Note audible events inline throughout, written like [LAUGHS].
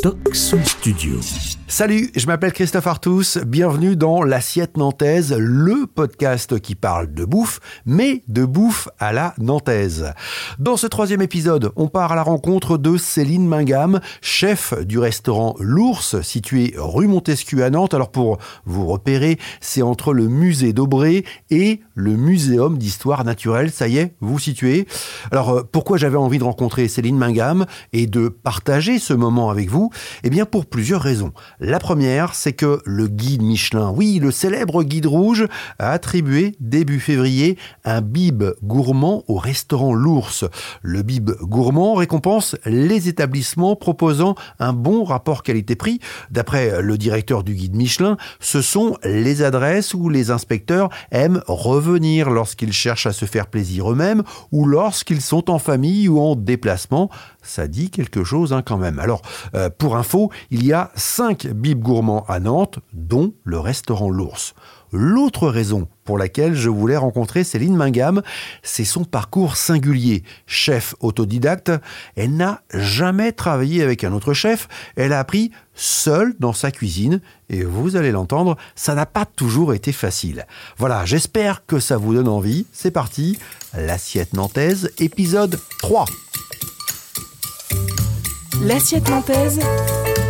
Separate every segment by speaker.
Speaker 1: Studio.
Speaker 2: Salut, je m'appelle Christophe Artus, bienvenue dans l'Assiette Nantaise, le podcast qui parle de bouffe, mais de bouffe à la nantaise. Dans ce troisième épisode, on part à la rencontre de Céline Mingam, chef du restaurant L'Ours, situé rue Montesquieu à Nantes. Alors pour vous repérer, c'est entre le musée d'Aubray et le Muséum d'Histoire Naturelle. Ça y est, vous situez. Alors euh, pourquoi j'avais envie de rencontrer Céline Mingam et de partager ce moment avec vous Eh bien pour plusieurs raisons. La première, c'est que le guide Michelin, oui, le célèbre guide rouge, a attribué début février un bib gourmand au restaurant L'Ours. Le bib gourmand récompense les établissements proposant un bon rapport qualité-prix. D'après le directeur du guide Michelin, ce sont les adresses où les inspecteurs aiment revenir lorsqu'ils cherchent à se faire plaisir eux-mêmes ou lorsqu'ils sont en famille ou en déplacement. Ça dit quelque chose hein, quand même. Alors, euh, pour info, il y a 5 bibs gourmands à Nantes, dont le restaurant L'Ours. L'autre raison pour laquelle je voulais rencontrer Céline Mingam, c'est son parcours singulier. Chef autodidacte, elle n'a jamais travaillé avec un autre chef, elle a appris seule dans sa cuisine, et vous allez l'entendre, ça n'a pas toujours été facile. Voilà, j'espère que ça vous donne envie. C'est parti, l'assiette nantaise, épisode 3.
Speaker 3: L'assiette nantaise,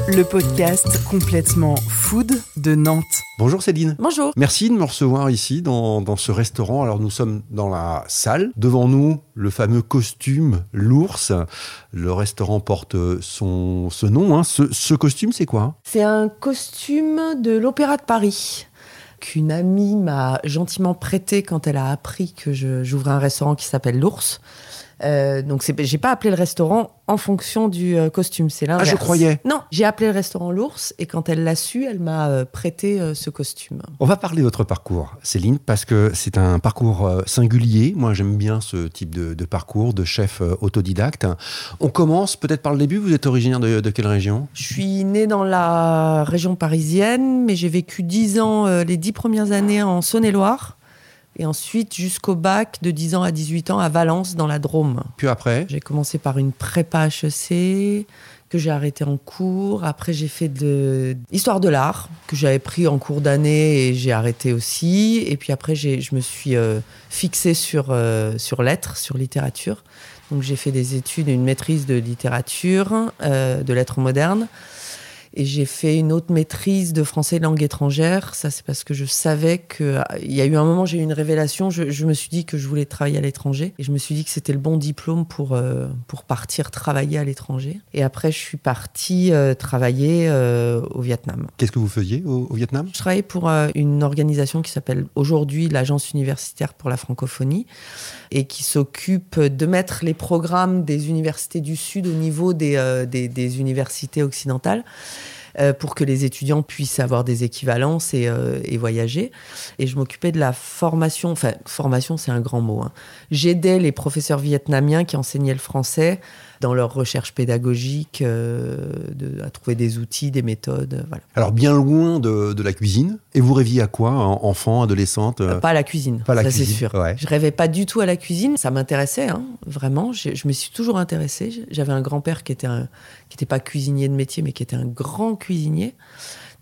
Speaker 3: le podcast complètement food de Nantes.
Speaker 2: Bonjour Céline.
Speaker 3: Bonjour.
Speaker 2: Merci de me recevoir ici dans, dans, ce restaurant. Alors nous sommes dans la salle. Devant nous, le fameux costume, l'ours. Le restaurant porte son, ce nom. Hein. Ce, ce costume, c'est quoi?
Speaker 3: C'est un costume de l'Opéra de Paris qu'une amie m'a gentiment prêté quand elle a appris que j'ouvrais un restaurant qui s'appelle l'ours. Euh, donc j'ai pas appelé le restaurant en fonction du euh, costume, c'est l'inverse.
Speaker 2: Ah, je croyais.
Speaker 3: Non, j'ai appelé le restaurant l'ours et quand elle l'a su, elle m'a euh, prêté ce costume.
Speaker 2: On va parler de votre parcours, Céline, parce que c'est un parcours singulier. Moi, j'aime bien ce type de, de, parcours de chef autodidacte. On commence peut-être par le début. Vous êtes originaire de, de quelle région?
Speaker 3: Je suis née dans la région parisienne, mais j'ai vécu dix ans, les dix premières années en Saône-et-Loire. Et ensuite, jusqu'au bac, de 10 ans à 18 ans, à Valence, dans la Drôme.
Speaker 2: Puis après
Speaker 3: J'ai commencé par une prépa HEC, que j'ai arrêté en cours. Après, j'ai fait de l'histoire de l'art, que j'avais pris en cours d'année et j'ai arrêté aussi. Et puis après, je me suis euh, fixée sur, euh, sur lettres, sur littérature. Donc j'ai fait des études et une maîtrise de littérature, euh, de lettres modernes. Et j'ai fait une autre maîtrise de français et langue étrangère. Ça, c'est parce que je savais que. Il y a eu un moment, j'ai eu une révélation. Je, je, me suis dit que je voulais travailler à l'étranger. Et je me suis dit que c'était le bon diplôme pour, euh, pour partir travailler à l'étranger. Et après, je suis partie euh, travailler euh, au Vietnam.
Speaker 2: Qu'est-ce que vous faisiez au, au Vietnam?
Speaker 3: Je travaillais pour euh, une organisation qui s'appelle aujourd'hui l'Agence universitaire pour la francophonie et qui s'occupe de mettre les programmes des universités du Sud au niveau des, euh, universités occidentales euh, pour que les étudiants puissent avoir des équivalences et, euh, et voyager. Et je m'occupais de la formation, enfin formation c'est un grand mot. Hein. J'aidais les professeurs vietnamiens qui enseignaient le français dans leur recherche pédagogique, euh, de, à trouver des outils, des méthodes. Voilà.
Speaker 2: Alors bien loin de, de, la cuisine. Et vous rêviez à quoi, enfant, adolescente
Speaker 3: euh... Pas à la cuisine,
Speaker 2: pas à la
Speaker 3: ça c'est sûr.
Speaker 2: Ouais.
Speaker 3: Je rêvais pas du tout à la cuisine. Ça m'intéressait, hein, vraiment. Je, je, me suis toujours intéressée. J'avais un grand-père qui était un, qui n'était pas cuisinier de métier, mais qui était un grand cuisinier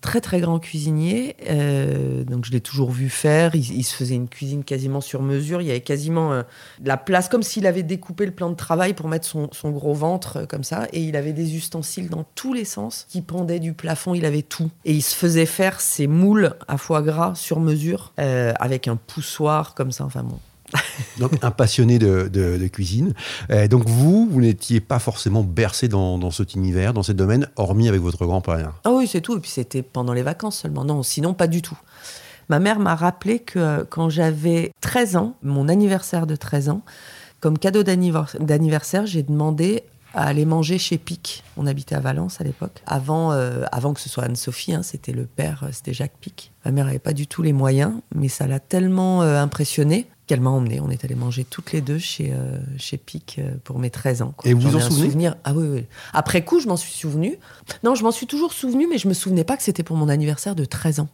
Speaker 3: très très grand cuisinier. Euh, donc je l'ai toujours vu faire. Il, se faisait une cuisine quasiment sur mesure. Il y avait quasiment euh, la place, comme s'il avait découpé le plan de travail pour mettre son, gros ventre euh, comme ça. Et il avait des ustensiles dans tous les sens qui pendaient du plafond. Il avait tout. Et il se faisait faire ses moules à foie gras sur mesure avec un poussoir comme ça. Enfin bon. [LAUGHS]
Speaker 2: donc un passionné de, cuisine. Euh, donc vous, vous n'étiez pas forcément bercé dans, cet univers, dans ce domaine, hormis avec votre grand-père.
Speaker 3: Ah oui, c'est tout. Et puis c'était pendant les vacances seulement. Non, sinon pas du tout. Ma mère m'a rappelé que euh, quand j'avais 13 ans, mon anniversaire de 13 ans, comme cadeau d'anniversaire, j'ai demandé à aller manger chez Pic. On habitait à Valence à l'époque. Avant, euh, avant que ce soit Anne-Sophie, hein, c'était le père, c'était Jacques Pic. Ma mère n'avait pas du tout les moyens, mais ça l'a tellement euh, impressionné qu'elle m'a emmené. On est allé manger toutes les deux chez, euh, chez Pic euh, pour mes 13 ans.
Speaker 2: Quoi. Et vous en souvenez
Speaker 3: souvenir... Ah oui, oui. Après coup, je m'en suis souvenu. Non, je m'en suis toujours souvenu, mais je me souvenais pas que c'était pour mon anniversaire de 13 ans.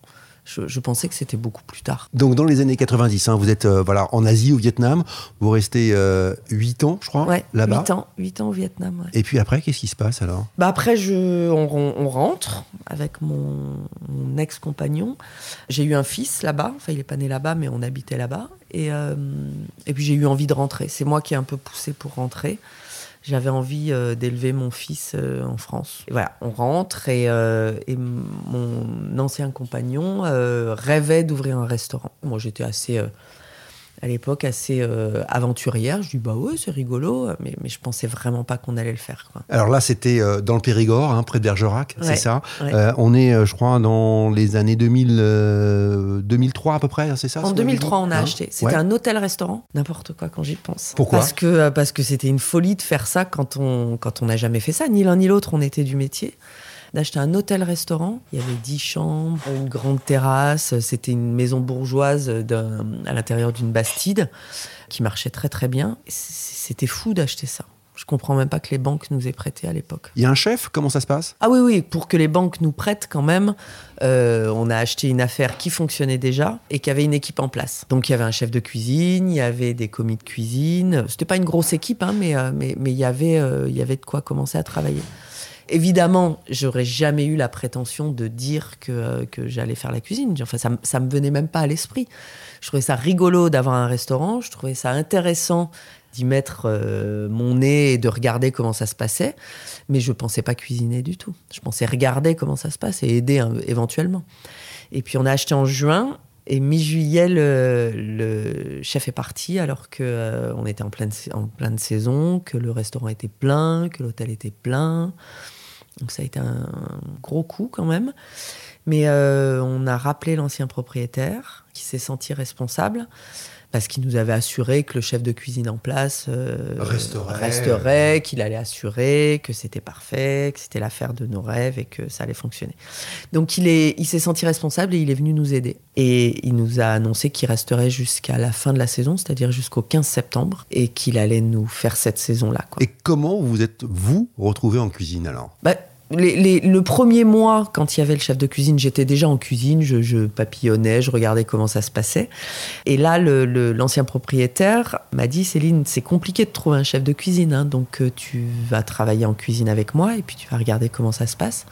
Speaker 3: Je, pensais que c'était beaucoup plus tard.
Speaker 2: Donc dans les années 90, hein, vous êtes euh, voilà en Asie, au Vietnam, vous restez euh, 8 ans, je crois,
Speaker 3: ouais,
Speaker 2: là-bas.
Speaker 3: 8 ans, 8 ans au Vietnam. Ouais.
Speaker 2: Et puis après, qu'est-ce qui se passe alors?
Speaker 3: Bah Après, je, on, on, rentre avec mon, mon ex-compagnon. J'ai eu un fils là-bas, enfin il n'est pas né là-bas, mais on habitait là-bas. Et, euh, et puis j'ai eu envie de rentrer. C'est moi qui ai un peu poussé pour rentrer j'avais envie euh, d'élever mon fils euh, en France. Et voilà, on rentre et, euh, et mon ancien compagnon rêvait d'ouvrir un restaurant. Moi, j'étais assez à l'époque assez euh, aventurière. Je dis bah ouais, c'est rigolo, mais, mais je pensais vraiment pas qu'on allait le faire. Quoi.
Speaker 2: Alors là, c'était euh, dans le Périgord, hein, près de Bergerac, c'est ça. Euh, on est, je crois, dans les années 2000, 2003 à peu près, c'est ça
Speaker 3: En 2003, on a hein acheté. C'était un hôtel-restaurant, n'importe quoi quand j'y pense.
Speaker 2: Pourquoi
Speaker 3: Parce que parce que c'était une folie de faire ça quand on quand on n'a jamais fait ça, ni l'un ni l'autre. On était du métier d'acheter un hôtel-restaurant. Il y avait dix chambres, une grande terrasse. C'était une maison bourgeoise à l'intérieur d'une bastide qui marchait très très bien. C'était fou d'acheter ça. Je comprends même pas que les banques nous aient prêté à l'époque.
Speaker 2: Il y a un chef? Comment ça se passe?
Speaker 3: Ah oui, oui, pour que les banques nous prêtent quand même, euh, on a acheté une affaire qui fonctionnait déjà et qui avait une équipe en place. Donc il y avait un chef de cuisine, il y avait des commis de cuisine. C'était pas une grosse équipe, hein, mais, euh, mais, mais il, y avait, euh, il y avait de quoi commencer à travailler. Évidemment, j'aurais jamais eu la prétention de dire que, que j'allais faire la cuisine. Enfin, ça, ça me venait même pas à l'esprit. Je trouvais ça rigolo d'avoir un restaurant. Je trouvais ça intéressant d'y mettre euh, mon nez et de regarder comment ça se passait. Mais je pensais pas cuisiner du tout. Je pensais regarder comment ça se passe et aider hein, éventuellement. Et puis on a acheté en juin. Et mi-juillet, le, chef est parti alors que euh, on était en pleine, en pleine saison, que le restaurant était plein, que l'hôtel était plein. Donc ça a été un gros coup quand même. Mais euh, on a rappelé l'ancien propriétaire qui s'est senti responsable parce qu'il nous avait assuré que le chef de cuisine en place euh, resterait, qu'il allait assurer que c'était parfait, que c'était l'affaire de nos rêves et que ça allait fonctionner. Donc il est, il s'est senti responsable et il est venu nous aider. Et il nous a annoncé qu'il resterait jusqu'à la fin de la saison, c'est-à-dire jusqu'au 15 septembre, et qu'il allait nous faire cette saison-là.
Speaker 2: Et comment vous êtes vous retrouvé en cuisine alors?
Speaker 3: Bah, le premier mois, quand il y avait le chef de cuisine, j'étais déjà en cuisine, je, papillonnais, je regardais comment ça se passait. Et là, l'ancien propriétaire m'a dit Céline, c'est compliqué de trouver un chef de cuisine, hein, donc euh, tu vas travailler en cuisine avec moi et puis tu vas regarder comment ça se passe.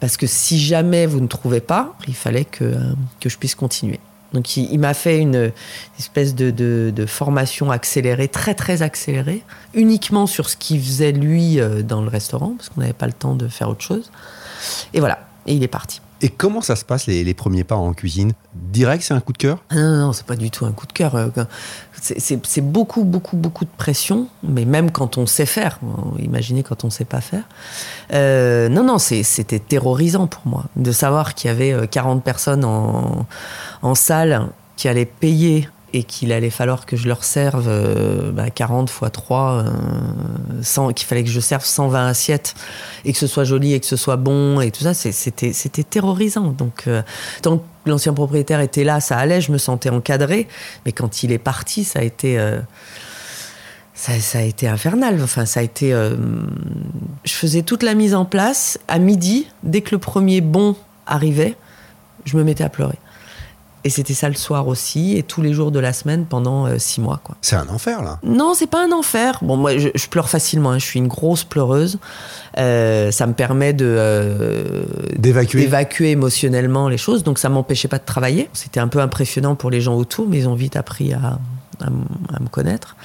Speaker 3: Parce que si jamais vous ne trouvez pas, il fallait que, euh, que je puisse continuer. Donc il, m'a fait une espèce de, formation accélérée, très très accélérée, uniquement sur ce qu'il faisait lui euh, dans le restaurant, parce qu'on n'avait pas le temps de faire autre chose. Et voilà, et il est parti.
Speaker 2: Et comment ça se passe les, premiers pas en cuisine? Direct, c'est un coup de cœur?
Speaker 3: Ah Non, non, c'est pas du tout un coup de cœur. Euh, c'est beaucoup, beaucoup, beaucoup de pression, mais même quand on sait faire. Imaginez quand on sait pas faire. Euh, non, non, c'était terrorisant pour moi de savoir qu'il y avait 40 personnes en, en salle qui allaient payer et qu'il allait falloir que je leur serve 40 euh, bah, fois 3, euh, qu'il fallait que je serve 120 assiettes et que ce soit joli et que ce soit bon et tout ça, c'était, terrorisant. Donc, euh, tant que l'ancien propriétaire était là, ça allait, je me sentais encadré, mais quand il est parti, ça a été. Ça, a été infernal. Enfin, ça a été. je faisais toute la mise en place. À midi, dès que le premier bon arrivait, je me mettais à pleurer. Et c'était ça le soir aussi, et tous les jours de la semaine pendant euh, six mois.
Speaker 2: C'est un enfer, là
Speaker 3: Non, c'est pas un enfer. Bon, moi, je, pleure facilement. Hein. Je suis une grosse pleureuse. Euh, ça me permet de euh,
Speaker 2: d'évacuer.
Speaker 3: d'évacuer émotionnellement les choses. Donc, ça m'empêchait pas de travailler. C'était un peu impressionnant pour les gens autour, mais ils ont vite appris à, à, me connaître.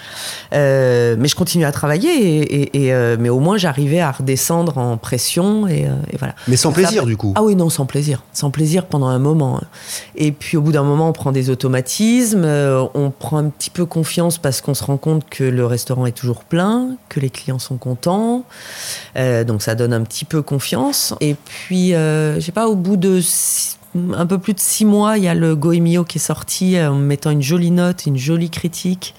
Speaker 3: Euh, mais je continue à travailler, et, euh, mais au moins j'arrivais à redescendre en pression, et, euh, voilà.
Speaker 2: Mais sans plaisir, du coup
Speaker 3: Ah oui, non, sans plaisir. Sans plaisir pendant un moment. Hein. Et puis au bout d'un moment, on prend des automatismes, on prend un petit peu confiance parce qu'on se rend compte que le restaurant est toujours plein, que les clients sont contents. donc ça donne un petit peu confiance. Et puis, je sais pas, au bout de un peu plus de six mois, il y a le Goemio qui est sorti euh, en mettant une jolie note, une jolie critique.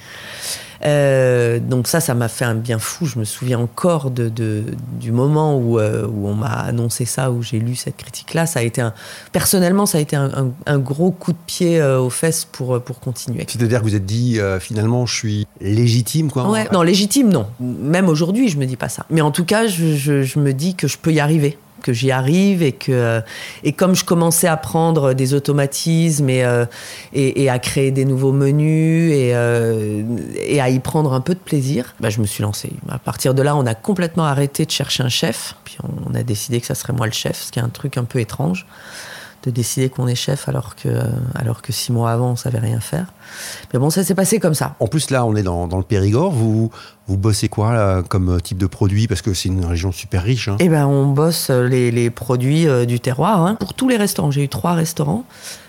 Speaker 3: Euh, donc ça, ça m'a fait un bien fou. Je me souviens encore de, du moment où, euh, où on m'a annoncé ça, où j'ai lu cette critique-là. Ça a été un, personnellement, ça a été un, gros coup de pied aux fesses pour, pour continuer.
Speaker 2: C'est-à-dire que vous êtes dit, finalement, je suis légitime, quoi.
Speaker 3: Ouais. Non, légitime, non. Même aujourd'hui, je me dis pas ça. Mais en tout cas, je, je me dis que je peux y arriver que j'y arrive et que et comme je commençais à prendre des automatismes et, euh, à créer des nouveaux menus et, euh, et à y prendre un peu de plaisir, bah, je me suis lancée. À partir de là, on a complètement arrêté de chercher un chef, puis on a décidé que ça serait moi le chef, ce qui est un truc un peu étrange de décider qu'on est chef alors que, alors que six mois avant, on savait rien faire. Mais bon, ça s'est passé comme ça.
Speaker 2: En plus, là, on est dans, dans le Périgord. Vous, vous bossez quoi là, comme type de produit? Parce que c'est une région super riche. Hein.
Speaker 3: Eh ben, on bosse les, les produits euh, du terroir. Hein. Pour tous les restaurants, j'ai eu trois restaurants.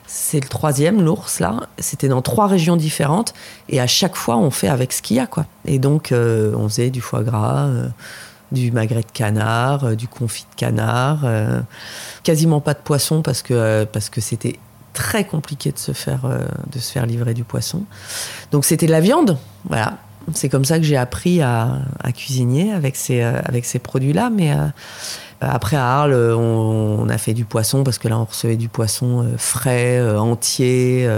Speaker 3: C'est le troisième, l'ours, là. C'était dans trois régions différentes. Et à chaque fois, on fait avec ce qu'il y a, quoi. Et donc, euh, on faisait du foie gras, euh, du magret de canard, euh, du confit de canard. euh, quasiment pas de poisson parce que, euh, parce que c'était très compliqué de se, faire, de se faire livrer du poisson. Donc, c'était de la viande. Voilà. C'est comme ça que j'ai appris à, cuisiner avec ces, ces produits-là. Mais après, à Arles, on, a fait du poisson parce que là, on recevait du poisson frais, entier.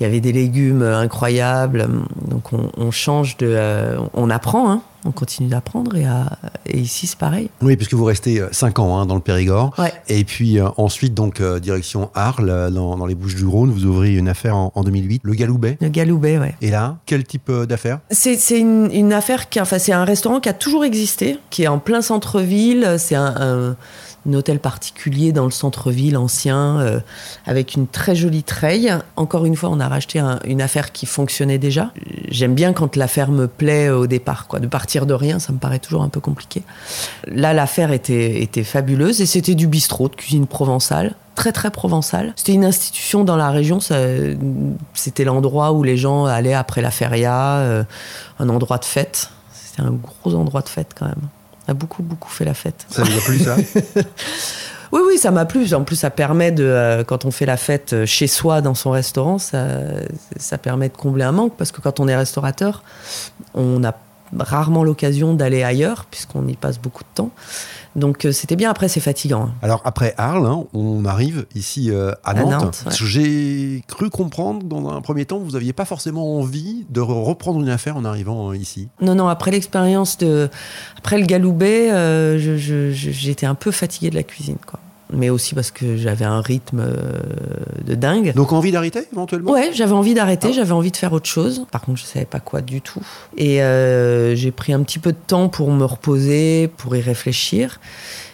Speaker 3: Il y avait des légumes incroyables. Donc, on, on change de. on apprend, hein. On continue d'apprendre. Et, à- et ici, c'est pareil.
Speaker 2: Oui, puisque vous restez 5 ans hein, dans le Périgord.
Speaker 3: Ouais.
Speaker 2: Et puis euh, ensuite, donc, euh, direction Arles, euh, dans, dans les Bouches-du-Rhône. Vous ouvrez une affaire en, en 2008, le Galoubet.
Speaker 3: Le Galoubet, ouais.
Speaker 2: Et là, quel type euh, d'affaires
Speaker 3: C'est c'est une, une affaire qui, enfin, c'est un restaurant qui a toujours existé, qui est en plein centre-ville. C'est un, un- un hôtel particulier dans le centre-ville ancien, euh, avec une très jolie treille. Encore une fois, on a racheté un- une affaire qui fonctionnait déjà. J'aime bien quand l'affaire me plaît au départ, quoi. De partir de rien, ça me paraît toujours un peu compliqué. Là, l'affaire était, fabuleuse et c'était du bistrot, de cuisine provençale. Très très provençale. C'était une institution dans la région. C'était l'endroit où les gens allaient après la feria, euh, un endroit de fête. C'était un gros endroit de fête quand même. On a beaucoup beaucoup fait la fête.
Speaker 2: Ça vous a plu, ça [LAUGHS]
Speaker 3: Oui, oui, ça m'a plu. En plus, ça permet de, euh, quand on fait la fête euh, chez soi dans son restaurant, ça, ça permet de combler un manque parce que quand on est restaurateur, on a rarement l'occasion d'aller ailleurs puisqu'on y passe beaucoup de temps. Donc euh, c'était bien. Après, c'est fatigant. hein.
Speaker 2: Alors après Arles, hein, on arrive ici euh, à Nantes.
Speaker 3: Nantes, ouais.
Speaker 2: Parce que J'ai cru comprendre que dans un premier temps, vous n'aviez pas forcément envie de re- reprendre une affaire en arrivant euh, ici.
Speaker 3: Non, non. Après l'expérience de, après le Galoubet, j'étais un peu fatiguée de la cuisine, quoi. Mais aussi parce que j'avais un rythme euh, de dingue.
Speaker 2: Donc envie d'arrêter éventuellement?
Speaker 3: Ouais, j'avais envie d'arrêter,
Speaker 2: Ah.
Speaker 3: j'avais envie de faire autre chose. Par contre, je savais pas quoi du tout. Et euh, j'ai pris un petit peu de temps pour me reposer, pour y réfléchir.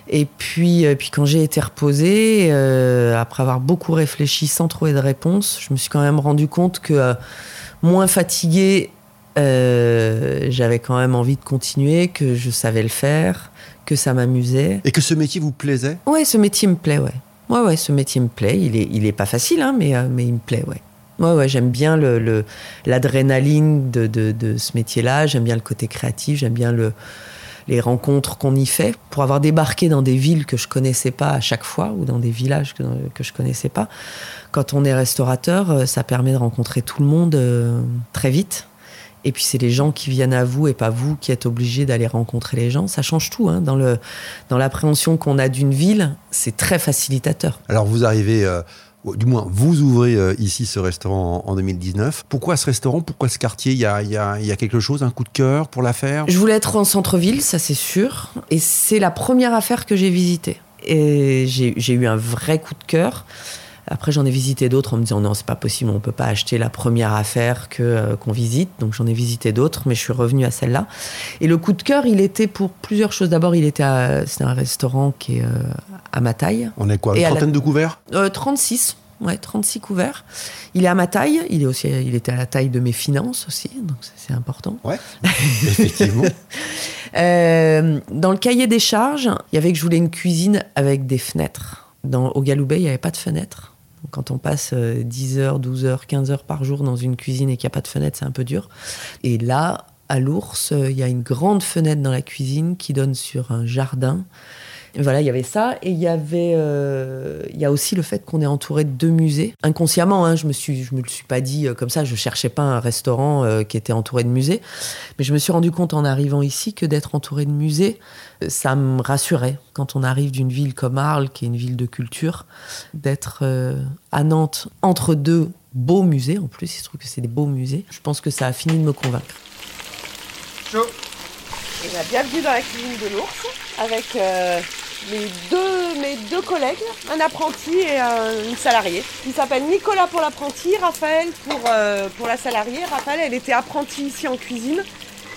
Speaker 3: Et puis, euh, puis quand j'ai été reposée, euh, après avoir beaucoup réfléchi sans trouver de réponse, je me suis quand même rendu compte que euh, moins fatiguée, j'avais quand même envie de continuer, que je savais le faire, que ça m'amusait.
Speaker 2: Et que ce métier vous plaisait?
Speaker 3: Ouais, ce métier me plaît, ouais. Ouais, ouais, ce métier me plaît. Il est, il est pas facile, hein, mais, euh, mais il me plaît, ouais. Ouais, ouais, j'aime bien le, le- l'adrénaline de, de, de ce métier-là. J'aime bien le côté créatif. J'aime bien le, les rencontres qu'on y fait. Pour avoir débarqué dans des villes que je connaissais pas à chaque fois ou dans des villages que, que je connaissais pas, quand on est restaurateur, euh, ça permet de rencontrer tout le monde euh, très vite. Et puis c'est les gens qui viennent à vous et pas vous qui êtes obligés d'aller rencontrer les gens. Ça change tout hein. dans le dans l'appréhension qu'on a d'une ville. C'est très facilitateur.
Speaker 2: Alors vous arrivez, euh, du moins vous ouvrez euh, ici ce restaurant en, en 2019. Pourquoi ce restaurant? Pourquoi ce quartier? Il y, a, y a- y a quelque chose, un coup de cœur pour l'affaire
Speaker 3: Je voulais être en centre-ville, ça c'est sûr. Et c'est la première affaire que j'ai visitée. Et j'ai j'ai eu un vrai coup de cœur. Après, j'en ai visité d'autres en me disant non, c'est pas possible, on peut pas acheter la première affaire que euh, qu'on visite. Donc j'en ai visité d'autres, mais je suis revenue à celle-là. Et le coup de cœur, il était pour plusieurs choses. D'abord, il était c'était un restaurant qui est euh, à ma taille.
Speaker 2: On est quoi Une
Speaker 3: Et à la-
Speaker 2: trentaine de couverts?
Speaker 3: Euh, 36. Ouais, 36 couverts. Il est à ma taille. Il est aussi, il était à la taille de mes finances aussi, donc c'est important.
Speaker 2: Ouais, [LAUGHS] effectivement.
Speaker 3: Euh, dans le cahier des charges, il y avait que je voulais une cuisine avec des fenêtres. Dans, au Galoubet, il n'y avait pas de fenêtres. Quand on passe euh, 10 heures, 12 heures, 15 heures par jour dans une cuisine et qu'il n'y a pas de fenêtre, c'est un peu dur. Et là, à l'ours, euh, il y a une grande fenêtre dans la cuisine qui donne sur un jardin. Et Voilà, il y avait ça. Et il y avait, euh, il y a aussi le fait qu'on est entouré de deux musées. Inconsciemment, hein, je me suis, je me le suis pas dit euh, comme ça. Je cherchais pas un restaurant euh, qui était entouré de musées, mais je me suis rendu compte en arrivant ici que d'être entouré de musées, ça me rassurait. Quand on arrive d'une ville comme Arles, qui est une ville de culture, d'être à Nantes entre deux beaux musées. En plus, il se trouve que c'est des beaux musées. Je pense que ça a fini de me convaincre.
Speaker 1: Eh bien, bienvenue dans la cuisine de l'ours avec
Speaker 3: mes deux, mes deux collègues, un apprenti et un, une salariée. Il s'appelle Nicolas pour l'apprenti, Raphaël pour, euh, pour la salariée. Raphaël, elle était apprentie ici en cuisine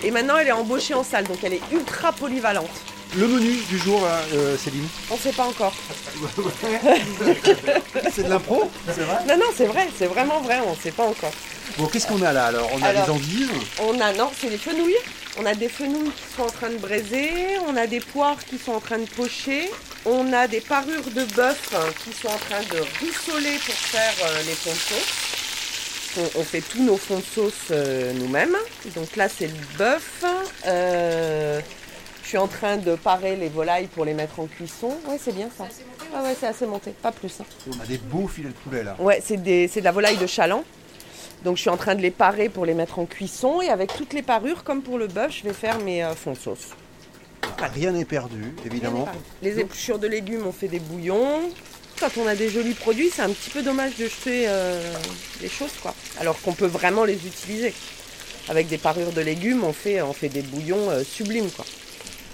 Speaker 3: et maintenant elle est embauchée en salle, donc elle est ultra polyvalente.
Speaker 2: Le menu du jour, là, euh, Céline
Speaker 3: On ne sait pas encore. [LAUGHS]
Speaker 2: C'est de l'impro C'est vrai
Speaker 3: Non, non, c'est vrai, c'est vraiment vrai, on ne sait pas encore.
Speaker 2: Bon, qu'est-ce qu'on a là alors? On a
Speaker 3: Alors,
Speaker 2: des endives
Speaker 3: On a, non, c'est des fenouilles. On a des fenouilles qui sont en train de braiser, on a des poires qui sont en train de pocher, on a des parures de bœuf qui sont en train de rissoler pour faire euh, les fonds de sauce. On, on fait tous nos fonds de sauce euh, nous-mêmes. Donc là, c'est le bœuf. Euh, je suis en train de parer les volailles pour les mettre en cuisson. Ouais, c'est bien ça. Ah ouais, c'est assez monté, pas plus. hein.
Speaker 2: On a des beaux filets de poulet là.
Speaker 3: Ouais, c'est des- c'est de la volaille de chaland. Donc je suis en train de les parer pour les mettre en cuisson et avec toutes les parures, comme pour le bœuf, je vais faire mes euh, fonds de sauce.
Speaker 2: Rien n'est perdu, évidemment.
Speaker 3: Les épluchures de légumes, on fait des bouillons. Quand on a des jolis produits, c'est un petit peu dommage de jeter euh, des choses, quoi. Alors qu'on peut vraiment les utiliser. Avec des parures de légumes, on fait, on fait des bouillons euh, sublimes, quoi.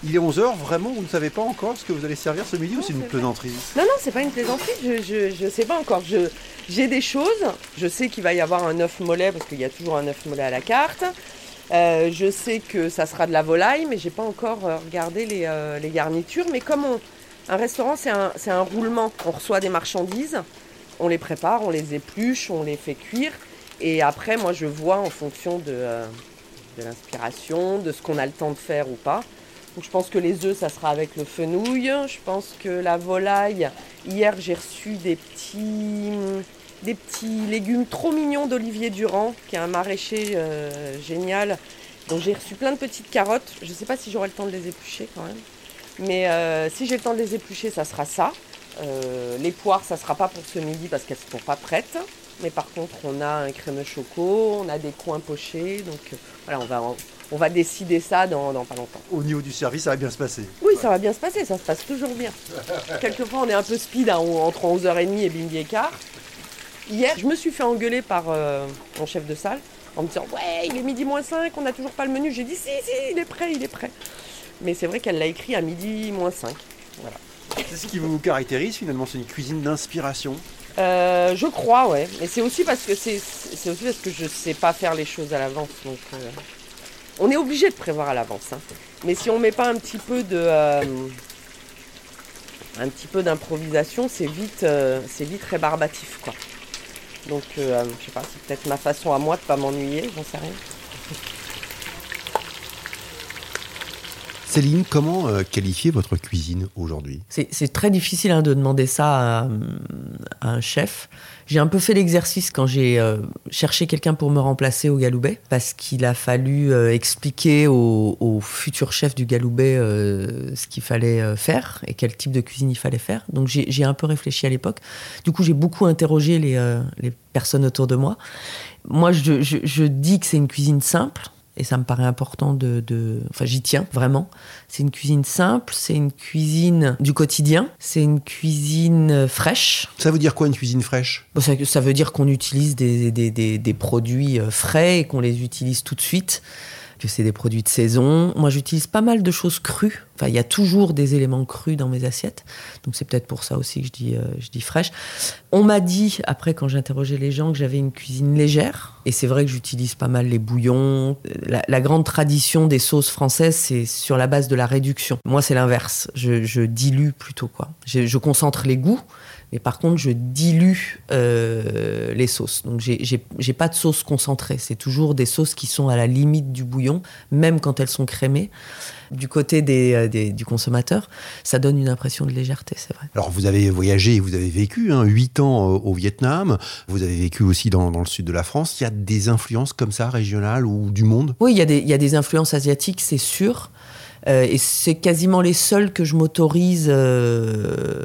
Speaker 2: Il est 11h, vraiment, vous ne savez pas encore ce que vous allez servir ce midi ou c'est une plaisanterie
Speaker 3: Non, non, c'est pas une plaisanterie, je, je, je sais pas encore. Je, j'ai des choses, je sais qu'il va y avoir un œuf mollet, parce qu'il y a toujours un œuf mollet à la carte. Euh, je sais que ça sera de la volaille, mais j'ai pas encore euh, regardé les, euh, les garnitures. Mais comme on- un restaurant, c'est un, c'est un roulement, on reçoit des marchandises, on les prépare, on les épluche, on les fait cuire. Et après, moi, je vois en fonction de, euh, de l'inspiration, de ce qu'on a le temps de faire ou pas. Donc je pense que les œufs, ça sera avec le fenouil. Je pense que la volaille, hier j'ai reçu des petits, des petits légumes trop mignons d'Olivier Durand, qui est un maraîcher euh, génial. Donc j'ai reçu plein de petites carottes. Je ne sais pas si j'aurai le temps de les éplucher quand même. Mais euh, si j'ai le temps de les éplucher, ça sera ça. Euh, les poires, ça sera pas pour ce midi parce qu'elles ne sont pas prêtes. Mais par contre, on a un crémeux choco, on a des coins pochés. Donc voilà, on va, on va décider ça dans, dans pas longtemps.
Speaker 2: Au niveau du service, ça va bien se passer.
Speaker 3: Oui, ça va bien se passer, ça se passe toujours bien. [LAUGHS] Quelquefois, on est un peu speed hein, entre 11h30 et bimbi et quart. Hier, je me suis fait engueuler par euh, mon chef de salle en me disant Ouais, il est midi moins 5, on n'a toujours pas le menu. J'ai dit Si, si, il est prêt, il est prêt. Mais c'est vrai qu'elle l'a écrit à midi moins 5. Voilà.
Speaker 2: C'est ce qui vous caractérise finalement, c'est une cuisine d'inspiration.
Speaker 3: Euh, je crois, ouais. Mais c'est aussi parce que c'est c'est aussi parce que je sais pas faire les choses à l'avance. Donc, euh, on est obligé de prévoir à l'avance. hein. Mais si on met pas un petit peu de euh, un petit peu d'improvisation, c'est vite euh, vite rébarbatif, quoi. Donc, euh, je sais pas, c'est peut-être ma façon à moi de pas m'ennuyer, j'en sais rien.
Speaker 2: Céline, comment euh, qualifier votre cuisine aujourd'hui?
Speaker 3: C'est très difficile hein, de demander ça à, un chef. J'ai un peu fait l'exercice quand j'ai euh, cherché quelqu'un pour me remplacer au Galoubet, parce qu'il a fallu euh, expliquer au, futur chef du Galoubet ce qu'il fallait faire et quel type de cuisine il fallait faire. Donc j'ai un peu réfléchi à l'époque. Du coup, j'ai beaucoup interrogé les, personnes autour de moi. Moi, je dis que c'est une cuisine simple. Et ça me paraît important de, de- Enfin, j'y tiens vraiment. C'est une cuisine simple, c'est une cuisine du quotidien, c'est une cuisine euh, fraîche.
Speaker 2: Ça veut dire quoi une cuisine fraîche?
Speaker 3: Bon, ça, ça veut dire qu'on utilise des, des- des- des produits euh, frais et qu'on les utilise tout de suite, que c'est des produits de saison. Moi, j'utilise pas mal de choses crues. Enfin, il y a toujours des éléments crus dans mes assiettes. Donc, c'est peut-être pour ça aussi que je dis, euh, je dis fraîche. On m'a dit, après, quand j'interrogeais les gens, que j'avais une cuisine légère. Et c'est vrai que j'utilise pas mal les bouillons. La, grande tradition des sauces françaises, c'est sur la base de la réduction. Moi, c'est l'inverse. Je, dilue plutôt, quoi. Je concentre les goûts. Mais par contre, je dilue euh, les sauces. Donc, j'ai- pas de sauce concentrée. C'est toujours des sauces qui sont à la limite du bouillon, même quand elles sont crémées. Du côté des, euh, des- du consommateur, ça donne une impression de légèreté, c'est vrai.
Speaker 2: Alors vous avez voyagé, vous avez vécu hein, 8 ans euh, au Vietnam, vous avez vécu aussi dans, dans le sud de la France. Il y a des influences comme ça, régionales ou du monde?
Speaker 3: Oui, il y, a des- il y a des influences asiatiques, c'est sûr. Euh, et c'est quasiment les seuls que je m'autorise euh,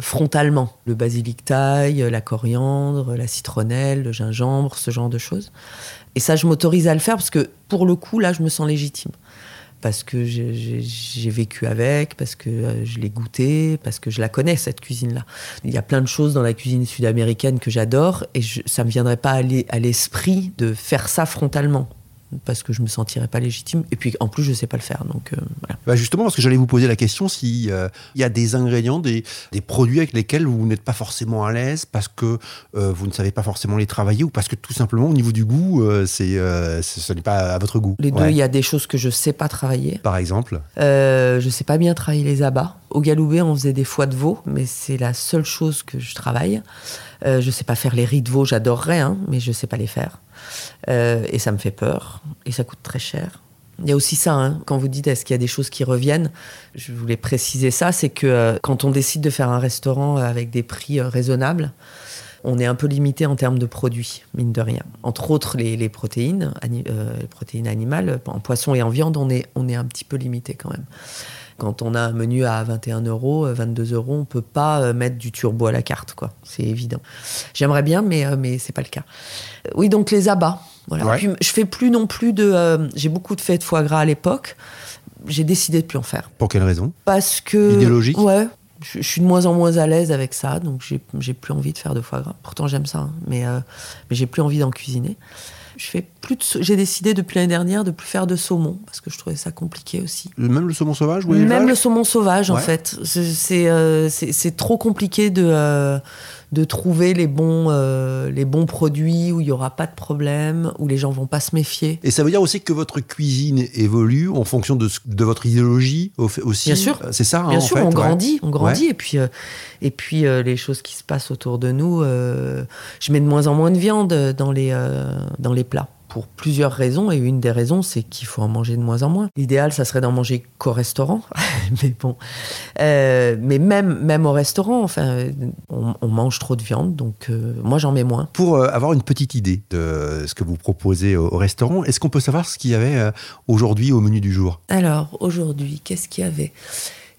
Speaker 3: frontalement. Le basilic thaï, la coriandre, la citronnelle, le gingembre, ce genre de choses. Et ça, je m'autorise à le faire parce que pour le coup, là, je me sens légitime. Parce que j'ai- vécu avec, parce que euh, je l'ai goûté, parce que je la connais, cette cuisine-là. Il y a plein de choses dans la cuisine sud-américaine que j'adore et ça me viendrait pas à l'esprit de faire ça frontalement. Parce que je me sentirais pas légitime. Et puis en plus, je sais pas le faire. Donc euh, voilà.
Speaker 2: Bah justement, parce que j'allais vous poser la question si euh, il y a des ingrédients, des, des produits avec lesquels vous n'êtes pas forcément à l'aise parce que euh, vous ne savez pas forcément les travailler ou parce que tout simplement au niveau du goût, c'est ce n'est pas à votre goût.
Speaker 3: Les deux,
Speaker 2: Ouais.
Speaker 3: il y a des choses que je sais pas travailler.
Speaker 2: Par exemple.
Speaker 3: Je sais pas bien travailler les abats. Au Galoubet, on faisait des foies de veau, mais c'est la seule chose que je travaille. Euh, je sais pas faire les riz de veau, j'adorerais, hein, mais je sais pas les faire. Euh, et ça me fait peur, et ça coûte très cher. Il y a aussi ça, hein, quand vous dites est-ce qu'il y a des choses qui reviennent, je voulais préciser ça, c'est que euh, quand on décide de faire un restaurant avec des prix raisonnables, on est un peu limité en termes de produits, mine de rien. Entre autres, les, protéines, protéines animales, en poisson et en viande, on est, on est un petit peu limité quand même. Quand on a un menu à 21 euros, euh, 22 euros, on peut pas euh, mettre du turbo à la carte, quoi. C'est évident. J'aimerais bien, mais, euh, mais c'est pas le cas. Euh, Oui, donc les abats. Voilà.
Speaker 2: Ouais.
Speaker 3: Puis, je fais plus non plus de. euh, J'ai beaucoup de faits de foie gras à l'époque. J'ai décidé de plus en faire.
Speaker 2: Pour quelle raison?
Speaker 3: Parce que.
Speaker 2: Idéologique?
Speaker 3: Ouais. Je, je suis de moins en moins à l'aise avec ça, donc j'ai j'ai plus envie de faire de foie gras. Pourtant, j'aime ça, hein, mais, euh, mais j'ai plus envie d'en cuisiner. Je fais plus de, j'ai décidé depuis l'année dernière de plus faire de saumon parce que je trouvais ça compliqué aussi.
Speaker 2: Même le saumon sauvage ou
Speaker 3: Même le saumon sauvage, en fait. C'est- C'est euh, trop compliqué de, euh, de trouver les bons, euh, les bons produits où il n'y aura pas de problème, où les gens vont pas se méfier.
Speaker 2: Et ça veut dire aussi que votre cuisine évolue en fonction de, votre idéologie aussi.
Speaker 3: Bien sûr.
Speaker 2: C'est ça, hein,
Speaker 3: Bien
Speaker 2: en
Speaker 3: sûr,
Speaker 2: fait,
Speaker 3: on
Speaker 2: ouais.
Speaker 3: grandit, on grandit, et puis, euh, et puis euh, les choses qui se passent autour de nous, je mets de moins en moins de viande dans les, dans les plats. Pour plusieurs raisons, et une des raisons, c'est qu'il faut en manger de moins en moins. L'idéal, ça serait d'en manger qu'au restaurant, [LAUGHS] mais bon. Euh, mais même, même au restaurant, enfin, on, on mange trop de viande, donc euh, moi j'en mets moins.
Speaker 2: Pour euh, avoir une petite idée de ce que vous proposez au, au restaurant, est-ce qu'on peut savoir ce qu'il y avait euh, aujourd'hui au menu du jour?
Speaker 3: Alors, aujourd'hui, qu'est-ce qu'il y avait?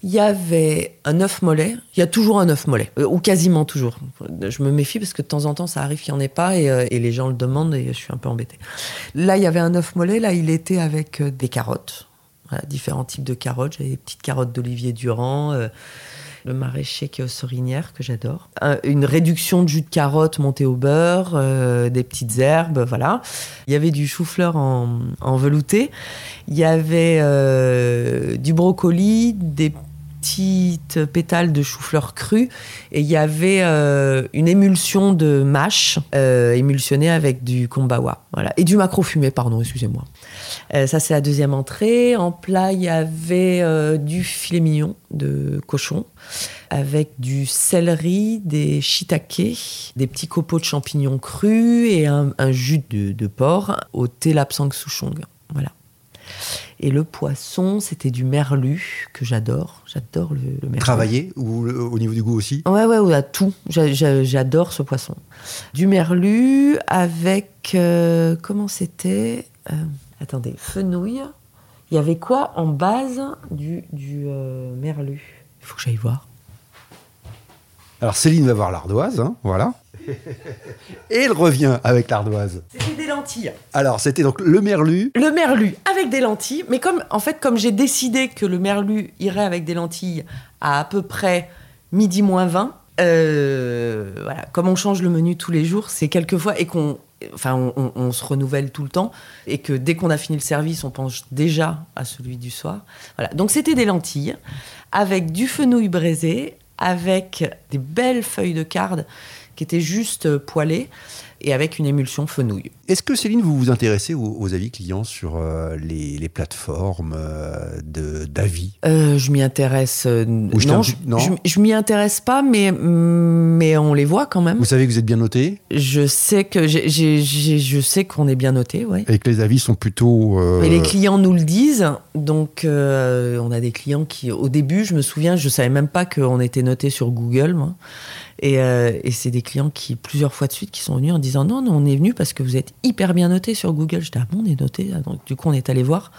Speaker 3: Il y avait un œuf mollet. Il y a toujours un œuf mollet, euh, ou quasiment toujours. Je me méfie parce que de temps en temps, ça arrive qu'il n'y en ait pas et, euh, et les gens le demandent et je suis un peu embêtée. Là, il y avait un œuf mollet. Là, il était avec euh, des carottes. Différents types de carottes. J'avais des petites carottes d'Olivier Durand. le maraîcher qui est aux Sorinières, que j'adore. Un- une réduction de jus de carotte montée au beurre, des petites herbes, voilà. Il y avait du chou-fleur en, velouté. Il y avait du brocoli, des petites pétales de chou-fleur cru et il y avait euh, une émulsion de mâche euh, émulsionnée avec du kombawa. Voilà. Et du macro fumé, pardon, excusez-moi. Euh, ça, c'est la deuxième entrée. En plat, il y avait du filet mignon de cochon avec du céleri, des shiitake, des petits copeaux de champignons crus et un, un jus de, de porc au thé lapsang souchong. Voilà. Et le poisson, c'était du merlu, que j'adore. J'adore le, le merlu.
Speaker 2: Travailler ou le- au niveau du goût aussi?
Speaker 3: Ouais, ouais, ouais, à tout. J'a- j'a- J'adore ce poisson. Du merlu avec. euh, comment c'était? Euh, Attendez, fenouil. Il y avait quoi en base du, du euh, merlu? Il faut que j'aille voir.
Speaker 2: Alors Céline va voir l'ardoise, hein, voilà. Et elle revient avec l'ardoise.
Speaker 3: C'était des lentilles.
Speaker 2: Alors c'était donc le merlu.
Speaker 3: Le merlu avec des lentilles, mais comme en fait comme j'ai décidé que le merlu irait avec des lentilles à à peu près midi moins 20, euh, voilà, comme on change le menu tous les jours, c'est quelquefois et qu'on enfin on, on- on se renouvelle tout le temps et que dès qu'on a fini le service, on pense déjà à celui du soir. Voilà, donc c'était des lentilles avec du fenouil braisé, avec des belles feuilles de carde qui étaient juste euh, poêlées et avec une émulsion fenouil.
Speaker 2: Est-ce que Céline, vous vous intéressez aux, aux avis clients sur euh, les, les plateformes euh, d'avis?
Speaker 3: Euh, je m'y intéresse.
Speaker 2: Ou je
Speaker 3: non, je, je- je m'y intéresse pas, mais, mais on les voit quand même.
Speaker 2: Vous savez que vous êtes bien noté?
Speaker 3: Je sais que j'ai- j'ai- je sais qu'on est bien noté, ouais.
Speaker 2: et que les avis sont plutôt.
Speaker 3: Et les clients nous le disent. Donc, on a des clients qui, au début, je me souviens, je savais même pas qu'on était noté sur Google, moi. Et, euh, et c'est des clients qui, plusieurs fois de suite, qui sont venus en disant non, non, on est venu parce que vous êtes hyper bien noté sur Google. J'étais, ah bon, on est noté. Ah, Donc, du coup, on est allé voir.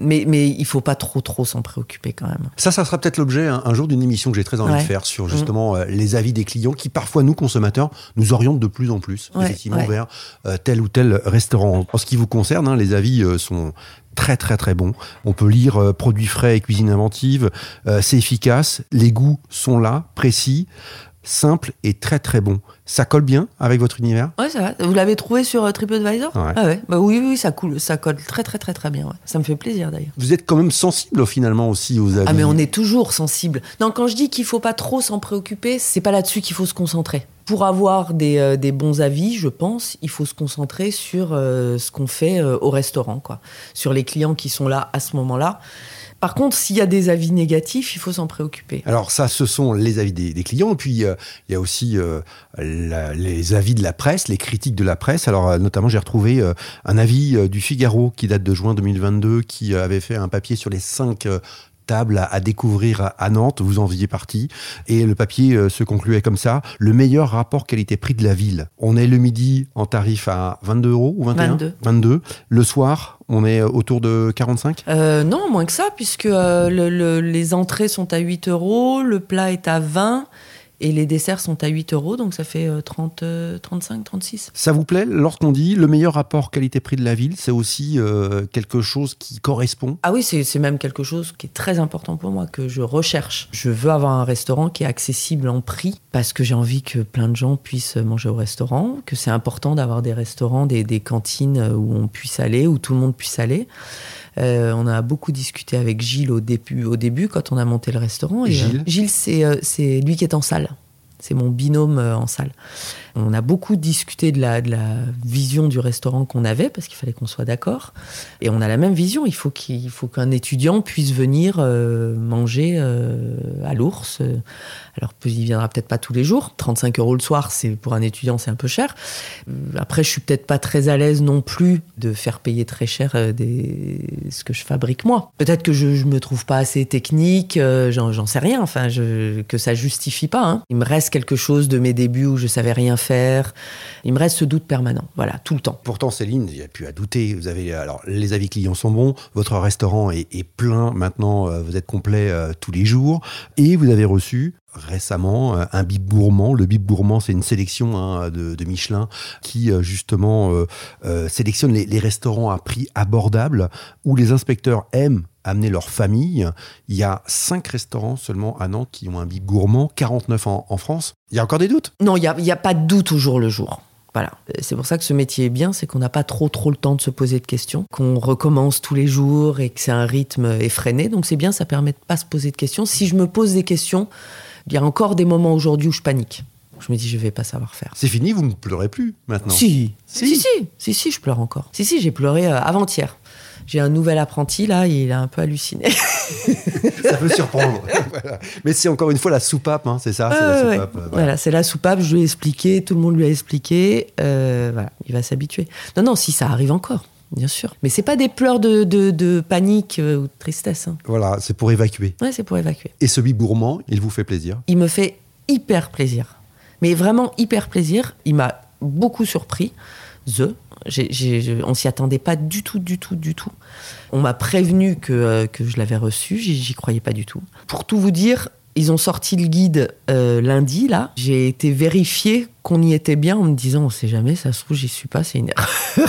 Speaker 3: Mais, mais il faut pas trop, trop s'en préoccuper quand même.
Speaker 2: Ça, ça sera peut-être l'objet un, un jour d'une émission que j'ai très envie
Speaker 3: Ouais.
Speaker 2: de faire sur justement euh, les avis des clients qui parfois nous consommateurs nous orientent de plus en plus
Speaker 3: Ouais,
Speaker 2: effectivement
Speaker 3: ouais.
Speaker 2: vers euh, tel ou tel restaurant. En ce qui vous concerne, hein, les avis euh, sont très très très bons. On peut lire euh, produits frais et cuisine inventive, euh, c'est efficace, les goûts sont là, précis. Simple et très très bon. Ça colle bien avec votre univers?
Speaker 3: Ouais, ça va. Vous l'avez trouvé sur euh, TripAdvisor?
Speaker 2: Ouais.
Speaker 3: Ah ouais. Bah oui, oui, ça coule, ça colle très très très très bien. ouais. Ça me fait plaisir d'ailleurs.
Speaker 2: Vous êtes quand même sensible finalement aussi aux avis.
Speaker 3: Ah mais on est toujours sensible. Non, quand je dis qu'il faut pas trop s'en préoccuper, c'est pas là-dessus qu'il faut se concentrer. Pour avoir des, euh, des bons avis, je pense, il faut se concentrer sur euh, ce qu'on fait euh, au restaurant, quoi. Sur les clients qui sont là à ce moment-là. Par contre, s'il y a des avis négatifs, il faut s'en préoccuper.
Speaker 2: Alors ça, ce sont les avis des, clients. Et puis, euh, il y a aussi euh, les avis de la presse, les critiques de la presse. Alors, euh, notamment, j'ai retrouvé un avis du Figaro qui date de juin 2022, qui avait fait un papier sur les cinq euh, tables à, à découvrir à, à Nantes. Vous en faisiez partie. Et le papier euh, se concluait comme ça. Le meilleur rapport qualité-prix de la ville. On est le midi en tarif à 22 euros ou 21
Speaker 3: 22.
Speaker 2: 22. Le soir, on est autour de 45
Speaker 3: Euh, non, moins que ça, puisque euh, le- le- les entrées sont à 8 euros, le plat est à 20 et les desserts sont à 8 euros, donc ça fait euh, 30, euh, 35, 36.
Speaker 2: Ça vous plaît lorsqu'on dit le meilleur rapport qualité-prix de la ville C'est aussi euh, quelque chose qui correspond?
Speaker 3: Ah oui, c'est c'est même quelque chose qui est très important pour moi, que je recherche. Je veux avoir un restaurant qui est accessible en prix, parce que j'ai envie que plein de gens puissent manger au restaurant, que c'est important d'avoir des restaurants, des, des cantines où on puisse aller, où tout le monde puisse aller. Euh, on a beaucoup discuté avec Gilles au début, au début quand on a monté le restaurant. Et,
Speaker 2: Gilles
Speaker 3: euh, Gilles, c'est euh, c'est lui qui est en salle. C'est mon binôme en salle. On a beaucoup discuté de la, vision du restaurant qu'on avait, parce qu'il fallait qu'on soit d'accord. Et on a la même vision. Il faut qu'un étudiant puisse venir euh, manger euh, à l'ours. Alors, il viendra peut-être pas tous les jours. 35 euros le soir, c'est pour un étudiant, c'est un peu cher. Après, je suis peut-être pas très à l'aise non plus de faire payer très cher euh, des... ce que je fabrique moi. Peut-être que je, je me trouve pas assez technique, j'en sais rien. Enfin, que ça justifie pas. hein. Il me reste quelque chose de mes débuts où je savais rien faire. Il me reste ce doute permanent. Voilà, tout le temps.
Speaker 2: Pourtant, Céline, il n'y a plus à douter. Vous avez, alors, les avis clients sont bons. Votre restaurant est, plein maintenant. euh, Vous êtes complet euh, tous les jours. Et vous avez reçu récemment euh, un bib gourmand. Le bib gourmand, c'est une sélection hein, de, Michelin qui justement sélectionne les, les restaurants à prix abordable où les inspecteurs aiment amener leur famille. Il y a cinq restaurants seulement à Nantes qui ont un bib gourmand, 49 en, en France. Il y a encore des doutes?
Speaker 3: Non, il n'y a, y a pas de doute au jour le jour. Voilà. C'est pour ça que ce métier est bien, c'est qu'on n'a pas trop trop le temps de se poser de questions, qu'on recommence tous les jours et que c'est un rythme effréné. Donc c'est bien, ça permet de pas se poser de questions. Si je me pose des questions, il y a encore des moments aujourd'hui où je panique. Je me dis, je vais pas savoir faire.
Speaker 2: C'est fini, vous ne pleurez plus maintenant.
Speaker 3: Si.
Speaker 2: Si.
Speaker 3: si, si, si, si, je pleure encore. Si, si, j'ai pleuré euh, avant-hier. J'ai un nouvel apprenti là, il a un peu halluciné. [LAUGHS]
Speaker 2: Ça peut surprendre. [LAUGHS] Voilà. Mais c'est encore une fois la soupape, hein, c'est ça c'est
Speaker 3: Ouais,
Speaker 2: la soupape,
Speaker 3: ouais.
Speaker 2: euh, voilà.
Speaker 3: Voilà, c'est la soupape, je lui ai expliqué, tout le monde lui a expliqué. euh, voilà, il va s'habituer. Non, non, si ça arrive encore, bien sûr. Mais c'est pas des pleurs de, de, de panique euh, ou de tristesse. hein.
Speaker 2: Voilà, c'est pour évacuer.
Speaker 3: Ouais, c'est pour évacuer.
Speaker 2: Et ce bib gourmand, il vous fait plaisir?
Speaker 3: Il me fait hyper plaisir. Mais vraiment hyper plaisir. Il m'a beaucoup surpris. The. J'ai- je- on s'y attendait pas du tout, du tout, du tout. On m'a prévenu que, euh, que je l'avais reçu. J'y croyais pas du tout. Pour tout vous dire, ils ont sorti le guide euh, lundi, là. J'ai été vérifier qu'on y était bien en me disant, on sait jamais, ça se trouve, j'y suis pas, c'est une [LAUGHS] erreur.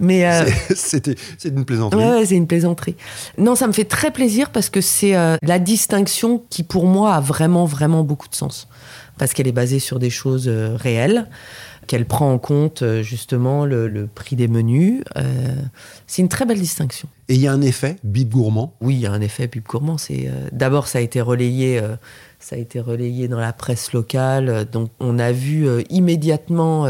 Speaker 3: Mais. euh,
Speaker 2: C'est- une plaisanterie.
Speaker 3: Ouais, ouais, c'est une plaisanterie. Non, ça me fait très plaisir parce que c'est euh, la distinction qui, pour moi, a vraiment, vraiment beaucoup de sens. Parce qu'elle est basée sur des choses euh, réelles, qu'elle prend en compte euh, justement le, le prix des menus. Euh, c'est une très belle distinction.
Speaker 2: Et il y a un effet bib gourmand?
Speaker 3: Oui, il y a un effet pub gourmand. C'est euh, d'abord ça a été relayé, euh, ça a été relayé dans la presse locale. Donc on a vu immédiatement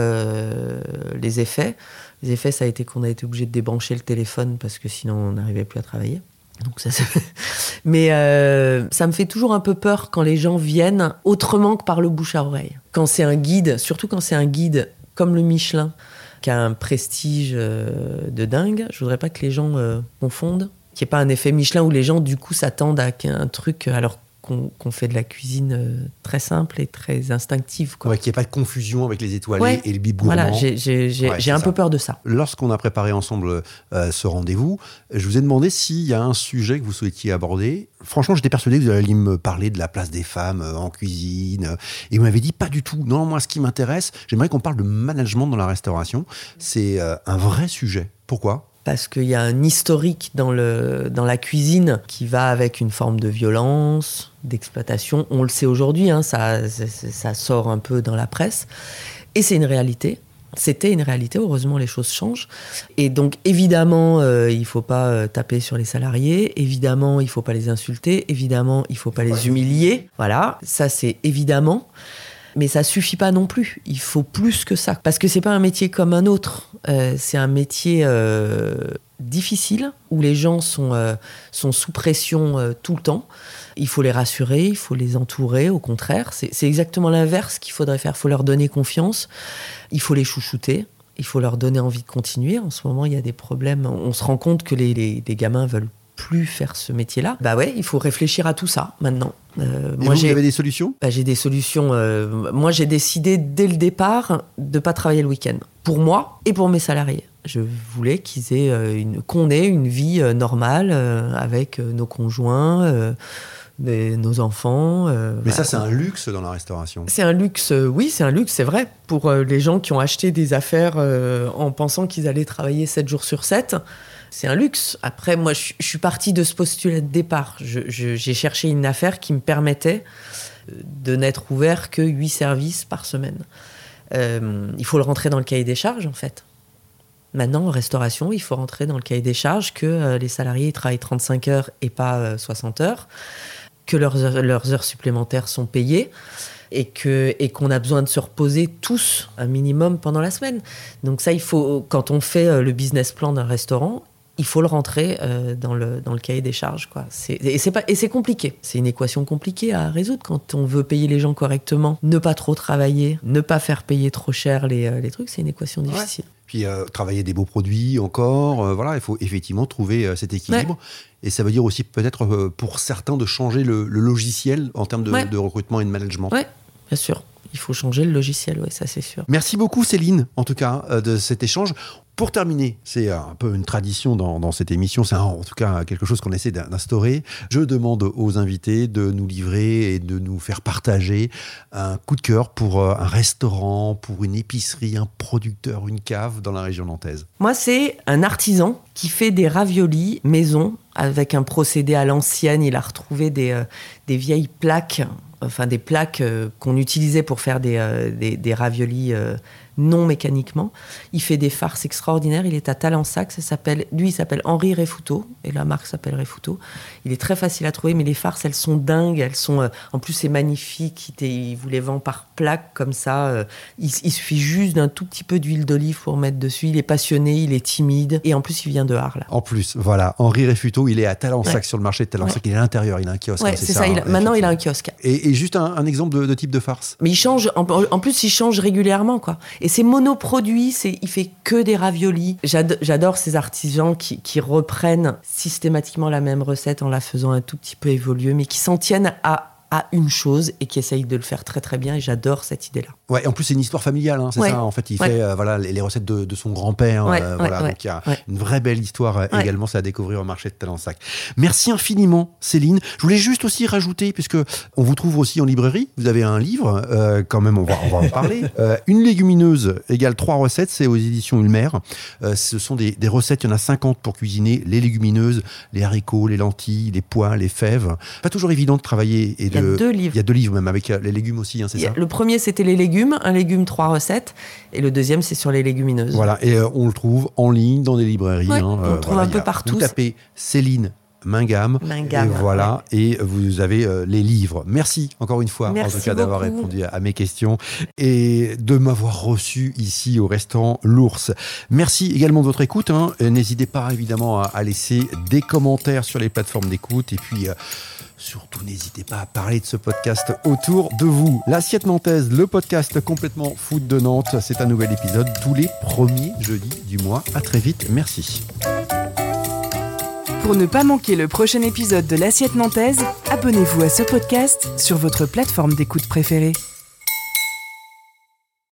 Speaker 3: les effets. Les effets, ça a été qu'on a été obligé de débrancher le téléphone parce que sinon on n'arrivait plus à travailler. Donc ça, [LAUGHS] Mais euh, ça me fait toujours un peu peur quand les gens viennent autrement que par le bouche à oreille. Quand c'est un guide, surtout quand c'est un guide comme le Michelin, qui a un prestige euh, de dingue, je voudrais pas que les gens euh, confondent. Qu'il n'y ait pas un effet Michelin où les gens, du coup, s'attendent à un truc alors qu'on fait de la cuisine euh, très simple et très instinctive. Quoi.
Speaker 2: Ouais, qu'il n'y ait pas de confusion avec les étoilés
Speaker 3: Ouais.
Speaker 2: et le bib.
Speaker 3: Voilà, j'ai
Speaker 2: Ouais, c'est
Speaker 3: un
Speaker 2: ça.
Speaker 3: peu peur de ça.
Speaker 2: Lorsqu'on a préparé ensemble euh, ce rendez-vous, je vous ai demandé s'il y a un sujet que vous souhaitiez aborder. Franchement, j'étais persuadé que vous alliez me parler de la place des femmes euh, en cuisine. Et vous m'avez dit pas du tout. Non, moi, ce qui m'intéresse, j'aimerais qu'on parle de management dans la restauration. C'est euh, un vrai sujet. Pourquoi?
Speaker 3: Parce qu'il y a un historique dans, le, dans la cuisine qui va avec une forme de violence, d'exploitation. On le sait aujourd'hui, hein, ça, ça sort un peu dans la presse. Et c'est une réalité. C'était une réalité, heureusement les choses changent. Et donc évidemment, euh, il ne faut pas euh, taper sur les salariés, évidemment, il ne faut pas les insulter, évidemment, il ne faut pas les humilier. Voilà, ça c'est évidemment. Mais ça suffit pas non plus. Il faut plus que ça. Parce que c'est pas un métier comme un autre. Euh, c'est un métier difficile où les gens sont, sont sous pression tout le temps. Il faut les rassurer, il faut les entourer, au contraire. C'est exactement l'inverse qu'il faudrait faire. Il faut leur donner confiance, il faut les chouchouter, il faut leur donner envie de continuer. En ce moment, il y a des problèmes. On se rend compte que les, les gamins veulent plus faire ce métier-là. Bah ouais, il faut réfléchir à tout ça maintenant.
Speaker 2: Euh, moi, vous avez des solutions?
Speaker 3: Bah, J'ai des solutions. Euh, moi, j'ai décidé dès le départ de pas travailler le week-end pour moi et pour mes salariés. Je voulais qu'ils aient euh, une, qu'on ait une vie normale avec nos conjoints nos enfants.
Speaker 2: Euh, Mais ça, c'est un luxe dans la restauration.
Speaker 3: C'est un luxe, euh, oui, c'est un luxe, c'est vrai. Pour euh, les gens qui ont acheté des affaires en pensant qu'ils allaient travailler 7 jours sur 7, c'est un luxe. Après, moi, je, suis partie de ce postulat de départ. J'ai cherché une affaire qui me permettait de n'être ouvert que 8 services par semaine. il faut le rentrer dans le cahier des charges, en fait. Maintenant, en restauration, il faut rentrer dans le cahier des charges que les salariés travaillent 35 heures et pas 60 heures que leurs heures, supplémentaires sont payées et et qu'on a besoin de se reposer tous un minimum pendant la semaine. Donc ça, il faut quand on fait euh, le business plan d'un restaurant, il faut le rentrer euh, dans, le, dans le cahier des charges. Quoi. et c'est, compliqué. C'est une équation compliquée à résoudre quand on veut payer les gens correctement, ne pas trop travailler, ne pas faire payer trop cher les, euh, les trucs. C'est une équation difficile.
Speaker 2: Puis travailler des beaux produits encore. voilà, il faut effectivement trouver cet équilibre. Et ça veut dire aussi peut-être euh, pour certains de changer le, logiciel en termes de, recrutement et de management.
Speaker 3: Oui, bien sûr. Il faut changer le logiciel, oui, ça c'est sûr.
Speaker 2: Merci beaucoup Céline, en tout cas, euh, de cet échange. Pour terminer, c'est un peu une tradition dans, cette émission, c'est en tout cas quelque chose qu'on essaie d'instaurer. Je demande aux invités de nous livrer et de nous faire partager un coup de cœur pour euh, un restaurant, pour une épicerie, un producteur, une cave dans la région nantaise.
Speaker 3: Moi, c'est un artisan qui fait des raviolis maison avec un procédé à l'ancienne. Il a retrouvé des, euh, des vieilles plaques, enfin des plaques euh, qu'on utilisait pour faire des, des, des raviolis non mécaniquement. Il fait des farces extraordinaires. Il est à Talensac. Ça s'appelle, lui, il s'appelle Henri Refouto et la marque s'appelle Refouto. Il est très facile à trouver, mais les farces, elles sont dingues. Elles sont, euh, en plus, c'est magnifique. Il, vous les vend par plaque comme ça. Euh, il, suffit juste d'un tout petit peu d'huile d'olive pour mettre dessus. Il est passionné, il est timide et en plus, il vient de Arles.
Speaker 2: En plus, voilà, Henri Refuto, il est à Talensac sur le marché de Talensac. Il est à l'intérieur. Il a un kiosque.
Speaker 3: c'est ça. maintenant, il a un kiosque.
Speaker 2: Et, juste un, exemple de, type de farce.
Speaker 3: Mais il change. En, en plus, il change régulièrement, quoi. Et c'est monoproduit, c'est, il fait que des raviolis. J'adore ces artisans qui, qui, reprennent systématiquement la même recette en la faisant un tout petit peu évoluer, mais qui s'en tiennent à à une chose et qui essaye de le faire très très bien et j'adore cette idée-là.
Speaker 2: Ouais, en plus c'est une histoire familiale, hein, c'est ça. En fait, il fait euh, voilà les, recettes de, de son grand-père. Euh, voilà, donc il y a une vraie belle histoire euh, également, c'est à découvrir au marché de Talensac. Merci infiniment, Céline. Je voulais juste aussi rajouter, puisque on vous trouve aussi en librairie, vous avez un livre, quand même, on va, on va en parler. [LAUGHS] une légumineuse égale trois recettes, c'est aux éditions Ulmer. ce sont des, des, recettes, il y en a 50 pour cuisiner les légumineuses, les haricots, les lentilles, les pois, les fèves. Pas toujours évident de travailler et de
Speaker 3: y a deux livres.
Speaker 2: Il y a deux livres même avec euh, les légumes aussi, hein, c'est ça
Speaker 3: Le premier c'était les légumes, un légume, trois recettes, et le deuxième c'est sur les légumineuses.
Speaker 2: Voilà, et euh, on le trouve en ligne dans des librairies.
Speaker 3: Hein, on le euh, trouve un peu partout.
Speaker 2: Vous tapez Céline Mingam.
Speaker 3: Mingam
Speaker 2: et voilà, et vous avez les livres. Merci encore une fois, en tout cas, d'avoir répondu à mes questions et de m'avoir reçu ici au restaurant L'Ours. Merci également de votre écoute. Hein. N'hésitez pas évidemment à, laisser des commentaires sur les plateformes d'écoute et puis. Surtout, n'hésitez pas à parler de ce podcast autour de vous. L'assiette nantaise, le podcast complètement foot de Nantes, c'est un nouvel épisode tous les premiers jeudis du mois. À très vite, merci.
Speaker 1: Pour ne pas manquer le prochain épisode de l'assiette nantaise, abonnez-vous à ce podcast sur votre plateforme d'écoute préférée.